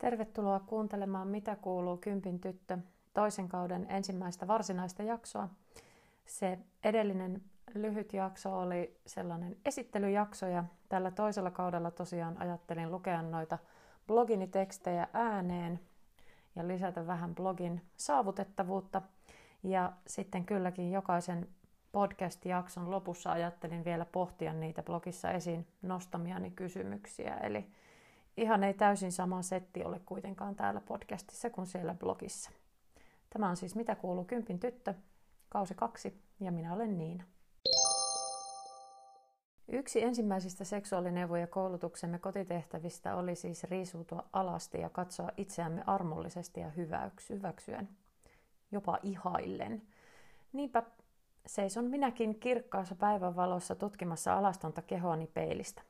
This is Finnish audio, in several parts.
Tervetuloa kuuntelemaan Mitä kuuluu Kympin tyttö toisen kauden ensimmäistä varsinaista jaksoa. Se edellinen lyhyt jakso oli sellainen esittelyjakso ja tällä toisella kaudella tosiaan ajattelin lukea noita blogini tekstejä ääneen ja lisätä vähän blogin saavutettavuutta. Ja sitten kylläkin jokaisen podcast-jakson lopussa ajattelin vielä pohtia niitä blogissa esiin nostamiani kysymyksiä. Eli ihan ei täysin sama setti ole kuitenkaan täällä podcastissa kuin siellä blogissa. Tämä on siis Mitä kuuluu Kympin tyttö, kausi kaksi, ja minä olen Niina. Yksi ensimmäisistä seksuaalineuvoja koulutuksemme kotitehtävistä oli siis riisuutua alasti ja katsoa itseämme armollisesti ja hyväksyen, jopa ihaillen. Niinpä seison minäkin kirkkaassa päivänvalossa tutkimassa alastonta kehoani peilistä.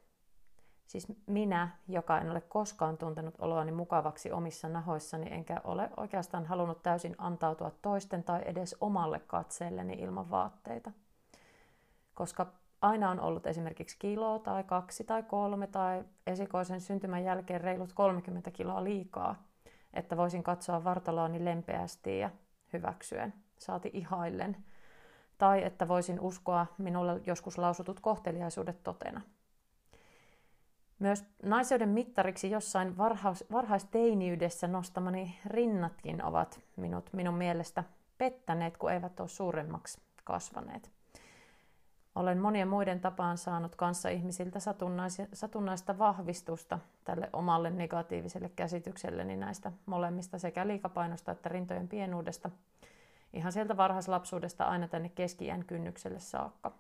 Siis minä, joka en ole koskaan tuntenut oloani mukavaksi omissa nahoissani, enkä ole oikeastaan halunnut täysin antautua toisten tai edes omalle katseelleni ilman vaatteita. Koska aina on ollut esimerkiksi kilo tai kaksi tai kolme tai esikoisen syntymän jälkeen reilut 30 kiloa liikaa, että voisin katsoa vartaloani lempeästi ja hyväksyen, saati ihaillen, tai että voisin uskoa minulle joskus lausutut kohteliaisuudet totena. Myös naiseuden mittariksi jossain varhaus, varhaisteiniydessä nostamani rinnatkin ovat minut minun mielestä pettäneet, kun eivät ole suuremmaksi kasvaneet. Olen monien muiden tapaan saanut kanssa ihmisiltä satunnaista vahvistusta tälle omalle negatiiviselle käsitykselleni näistä molemmista sekä liikapainosta että rintojen pienuudesta, ihan sieltä varhaislapsuudesta aina tänne keski kynnykselle saakka.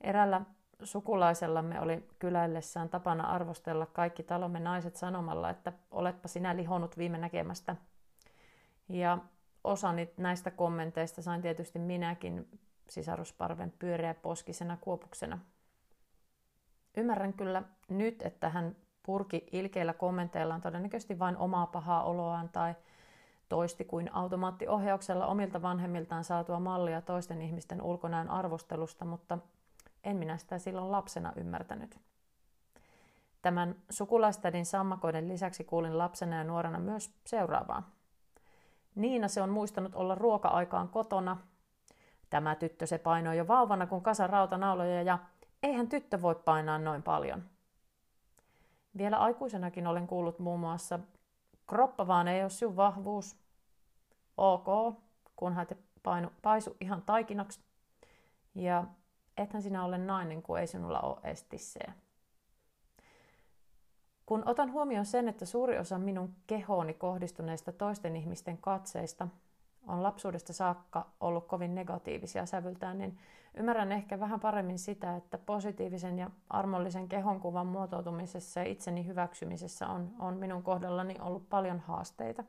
Erällä sukulaisellamme oli kyläillessään tapana arvostella kaikki talomme naiset sanomalla, että oletpa sinä lihonut viime näkemästä. Ja osani näistä kommenteista sain tietysti minäkin sisarusparven pyöreä poskisena kuopuksena. Ymmärrän kyllä nyt, että hän purki ilkeillä kommenteillaan todennäköisesti vain omaa pahaa oloaan tai toisti kuin automaattiohjauksella omilta vanhemmiltaan saatua mallia toisten ihmisten ulkonäön arvostelusta, mutta en minä sitä silloin lapsena ymmärtänyt. Tämän sukulaistädin sammakoiden lisäksi kuulin lapsena ja nuorena myös seuraavaa. Niina se on muistanut olla ruoka-aikaan kotona. Tämä tyttö se painoi jo vauvana kuin kasa rautanauloja ja eihän tyttö voi painaa noin paljon. Vielä aikuisenakin olen kuullut muun muassa, kroppa vaan ei ole sinun vahvuus. Ok, kunhan te painu, paisu ihan taikinaksi. Ja ethän sinä ole nainen, kun ei sinulla ole estisseä. Kun otan huomioon sen, että suuri osa minun kehooni kohdistuneista toisten ihmisten katseista on lapsuudesta saakka ollut kovin negatiivisia sävyltään, niin ymmärrän ehkä vähän paremmin sitä, että positiivisen ja armollisen kehonkuvan muotoutumisessa ja itseni hyväksymisessä on, on minun kohdallani ollut paljon haasteita.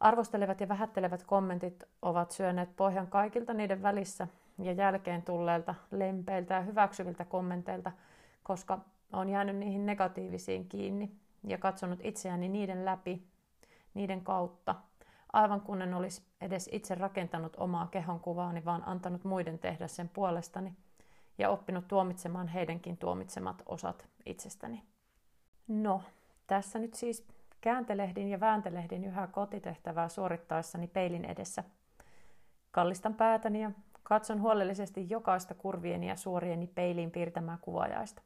Arvostelevat ja vähättelevät kommentit ovat syöneet pohjan kaikilta niiden välissä ja jälkeen tulleilta lempeiltä ja hyväksyviltä kommenteilta, koska olen jäänyt niihin negatiivisiin kiinni ja katsonut itseäni niiden läpi, niiden kautta, aivan kun en olisi edes itse rakentanut omaa kehonkuvaani, vaan antanut muiden tehdä sen puolestani ja oppinut tuomitsemaan heidänkin tuomitsemat osat itsestäni. No, tässä nyt siis kääntelehdin ja vääntelehdin yhä kotitehtävää suorittaessani peilin edessä. Kallistan päätäni ja Katson huolellisesti jokaista kurvieni ja suorieni peiliin piirtämää kuvajaista.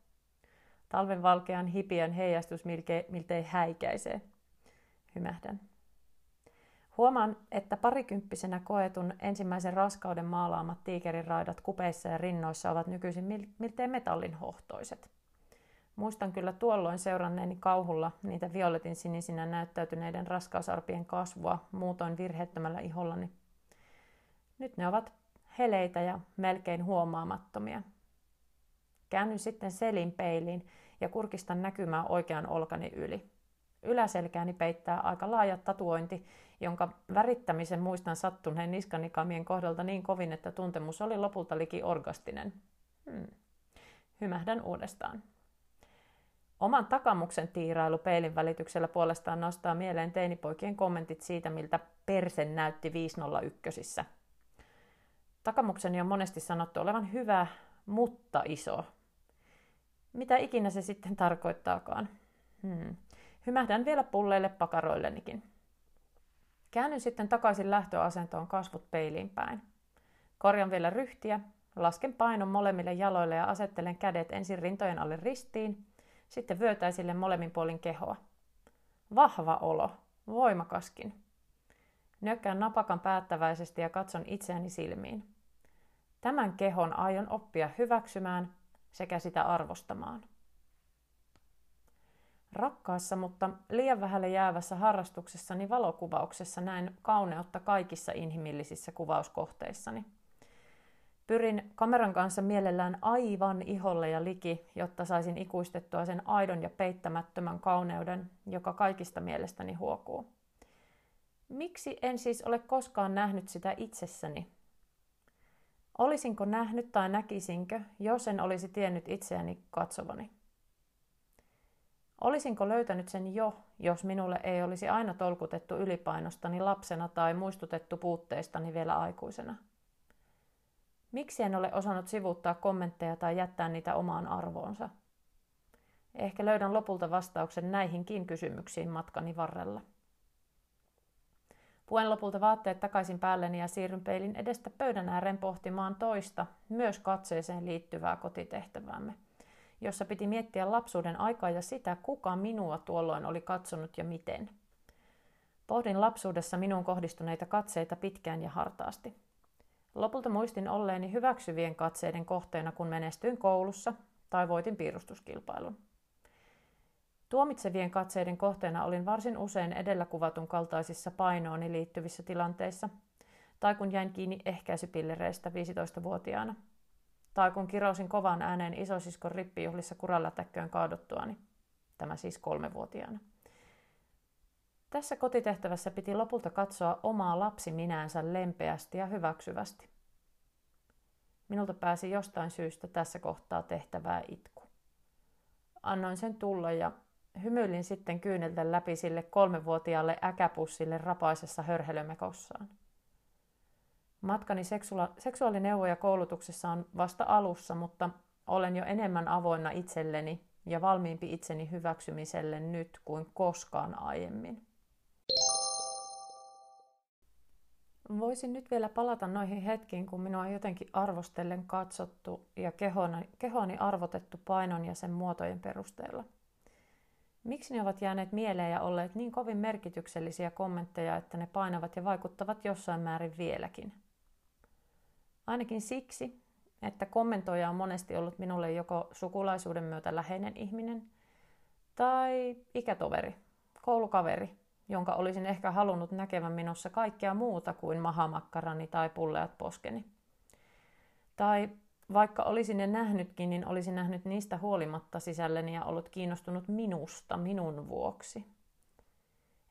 Talven valkean hipiön heijastus miltei, miltei häikäisee. Hymähdän. Huomaan, että parikymppisenä koetun ensimmäisen raskauden maalaamat tiikeriraidat kupeissa ja rinnoissa ovat nykyisin miltei metallin hohtoiset. Muistan kyllä tuolloin seuranneeni kauhulla niitä violetin sinisinä näyttäytyneiden raskausarpien kasvua muutoin virheettömällä ihollani. Nyt ne ovat heleitä ja melkein huomaamattomia. Käännyn sitten selin peiliin ja kurkistan näkymää oikean olkani yli. Yläselkääni peittää aika laaja tatuointi, jonka värittämisen muistan sattuneen niskanikamien kohdalta niin kovin, että tuntemus oli lopulta liki orgastinen. Hmm. Hymähdän uudestaan. Oman takamuksen tiirailu peilin välityksellä puolestaan nostaa mieleen teinipoikien kommentit siitä, miltä persen näytti 501. Takamukseni on monesti sanottu olevan hyvä, mutta iso. Mitä ikinä se sitten tarkoittaakaan? Hmm. Hymähdän vielä pulleille pakaroillenikin. Käännyn sitten takaisin lähtöasentoon kasvot peiliin päin. Korjan vielä ryhtiä, lasken painon molemmille jaloille ja asettelen kädet ensin rintojen alle ristiin, sitten vyötäisille molemmin puolin kehoa. Vahva olo, voimakaskin. Nyökkään napakan päättäväisesti ja katson itseäni silmiin. Tämän kehon aion oppia hyväksymään sekä sitä arvostamaan. Rakkaassa, mutta liian vähälle jäävässä harrastuksessani valokuvauksessa näen kauneutta kaikissa inhimillisissä kuvauskohteissani. Pyrin kameran kanssa mielellään aivan iholle ja liki, jotta saisin ikuistettua sen aidon ja peittämättömän kauneuden, joka kaikista mielestäni huokuu. Miksi en siis ole koskaan nähnyt sitä itsessäni? Olisinko nähnyt tai näkisinkö, jos en olisi tiennyt itseäni katsovani? Olisinko löytänyt sen jo, jos minulle ei olisi aina tolkutettu ylipainostani lapsena tai muistutettu puutteistani vielä aikuisena? Miksi en ole osannut sivuuttaa kommentteja tai jättää niitä omaan arvoonsa? Ehkä löydän lopulta vastauksen näihinkin kysymyksiin matkani varrella. Puen lopulta vaatteet takaisin päälleni ja siirryn peilin edestä pöydän ääreen pohtimaan toista, myös katseeseen liittyvää kotitehtäväämme – jossa piti miettiä lapsuuden aikaa ja sitä, kuka minua tuolloin oli katsonut ja miten. Pohdin lapsuudessa minuun kohdistuneita katseita pitkään ja hartaasti. Lopulta muistin olleeni hyväksyvien katseiden kohteena, kun menestyin koulussa tai voitin piirustuskilpailun. Tuomitsevien katseiden kohteena olin varsin usein edellä kuvatun kaltaisissa painooni liittyvissä tilanteissa, tai kun jäin kiinni ehkäisypillereistä 15-vuotiaana – tai kun kirosin kovan ääneen isosiskon rippijuhlissa kuralätäkköön kaaduttuani, tämä siis kolmevuotiaana. Tässä kotitehtävässä piti lopulta katsoa omaa lapsiminäänsä lempeästi ja hyväksyvästi. Minulta pääsi jostain syystä tässä kohtaa tehtävää itku. Annoin sen tulla ja hymyilin sitten kyyneltä läpi sille kolmevuotiaalle äkäpussille rapaisessa hörhelömekossaan. Matkani seksua- seksuaalineuvoja koulutuksessa on vasta alussa, mutta olen jo enemmän avoinna itselleni ja valmiimpi itseni hyväksymiselle nyt kuin koskaan aiemmin. Voisin nyt vielä palata noihin hetkiin, kun minua jotenkin arvostellen katsottu ja kehoni arvotettu painon ja sen muotojen perusteella. Miksi ne ovat jääneet mieleen ja olleet niin kovin merkityksellisiä kommentteja, että ne painavat ja vaikuttavat jossain määrin vieläkin? Ainakin siksi, että kommentoija on monesti ollut minulle joko sukulaisuuden myötä läheinen ihminen tai ikätoveri, koulukaveri, jonka olisin ehkä halunnut näkevän minussa kaikkea muuta kuin mahamakkarani tai pulleat poskeni. Tai vaikka olisin ne nähnytkin, niin olisin nähnyt niistä huolimatta sisälleni ja ollut kiinnostunut minusta, minun vuoksi.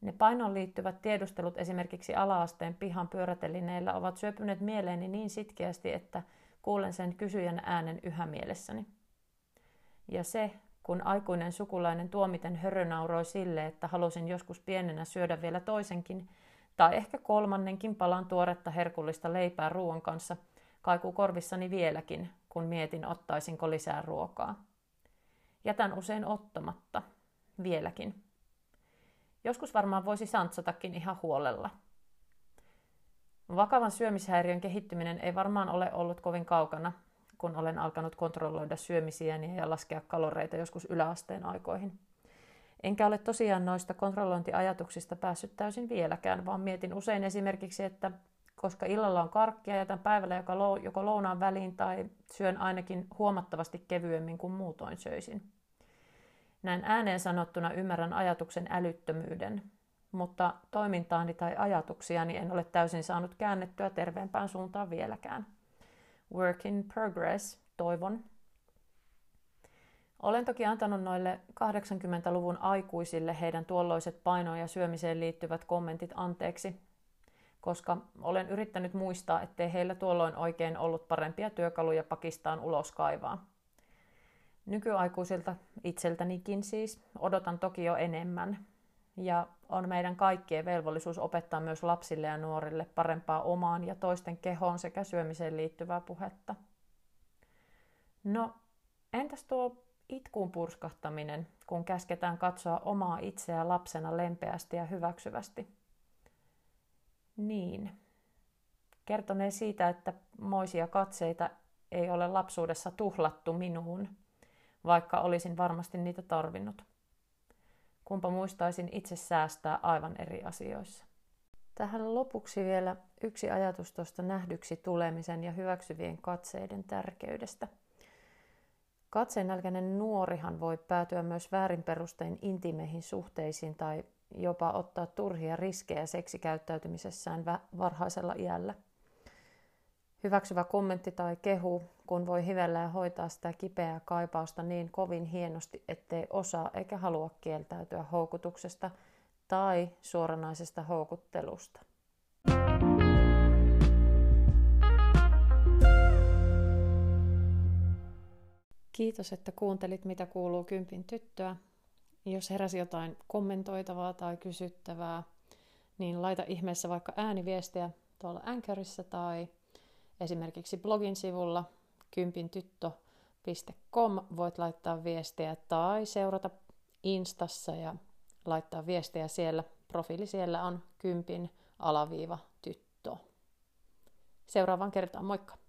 Ne painoon liittyvät tiedustelut esimerkiksi alaasteen pihan pyörätelineillä ovat syöpyneet mieleeni niin sitkeästi, että kuulen sen kysyjän äänen yhä mielessäni. Ja se, kun aikuinen sukulainen tuomiten hörönauroi sille, että halusin joskus pienenä syödä vielä toisenkin, tai ehkä kolmannenkin palan tuoretta herkullista leipää ruoan kanssa, kaikuu korvissani vieläkin, kun mietin ottaisinko lisää ruokaa. Jätän usein ottamatta, vieläkin. Joskus varmaan voisi santsatakin ihan huolella. Vakavan syömishäiriön kehittyminen ei varmaan ole ollut kovin kaukana, kun olen alkanut kontrolloida syömisiäni ja laskea kaloreita joskus yläasteen aikoihin. Enkä ole tosiaan noista kontrollointiajatuksista päässyt täysin vieläkään, vaan mietin usein esimerkiksi, että koska illalla on karkkia, jätän päivällä joko lounaan väliin tai syön ainakin huomattavasti kevyemmin kuin muutoin söisin. Näin ääneen sanottuna ymmärrän ajatuksen älyttömyyden, mutta toimintaani tai ajatuksiani en ole täysin saanut käännettyä terveempään suuntaan vieläkään. Work in progress, toivon. Olen toki antanut noille 80-luvun aikuisille heidän tuolloiset painoon ja syömiseen liittyvät kommentit anteeksi, koska olen yrittänyt muistaa, ettei heillä tuolloin oikein ollut parempia työkaluja Pakistaan ulos kaivaa. Nykyaikuisilta itseltänikin siis odotan toki jo enemmän. Ja on meidän kaikkien velvollisuus opettaa myös lapsille ja nuorille parempaa omaan ja toisten kehoon sekä syömiseen liittyvää puhetta. No, entäs tuo itkuun purskahtaminen, kun käsketään katsoa omaa itseä lapsena lempeästi ja hyväksyvästi. Niin. Kertonee siitä, että moisia katseita ei ole lapsuudessa tuhlattu minuun, vaikka olisin varmasti niitä tarvinnut. Kumpa muistaisin itse säästää aivan eri asioissa. Tähän lopuksi vielä yksi ajatus tuosta nähdyksi tulemisen ja hyväksyvien katseiden tärkeydestä. Katseenälkäinen nuorihan voi päätyä myös väärin perustein intimeihin suhteisiin tai jopa ottaa turhia riskejä seksikäyttäytymisessään varhaisella iällä. Hyväksyvä kommentti tai kehu, kun voi hivellä ja hoitaa sitä kipeää kaipausta niin kovin hienosti, ettei osaa eikä halua kieltäytyä houkutuksesta tai suoranaisesta houkuttelusta. Kiitos, että kuuntelit, mitä kuuluu Kympin tyttöä. Jos heräsi jotain kommentoitavaa tai kysyttävää, niin laita ihmeessä vaikka ääniviestiä tuolla Anchorissa tai esimerkiksi blogin sivulla kympintyttö.com voit laittaa viestiä tai seurata Instassa ja laittaa viestiä siellä. Profiili siellä on kympin alaviiva tyttö. Seuraavaan kertaan, moikka!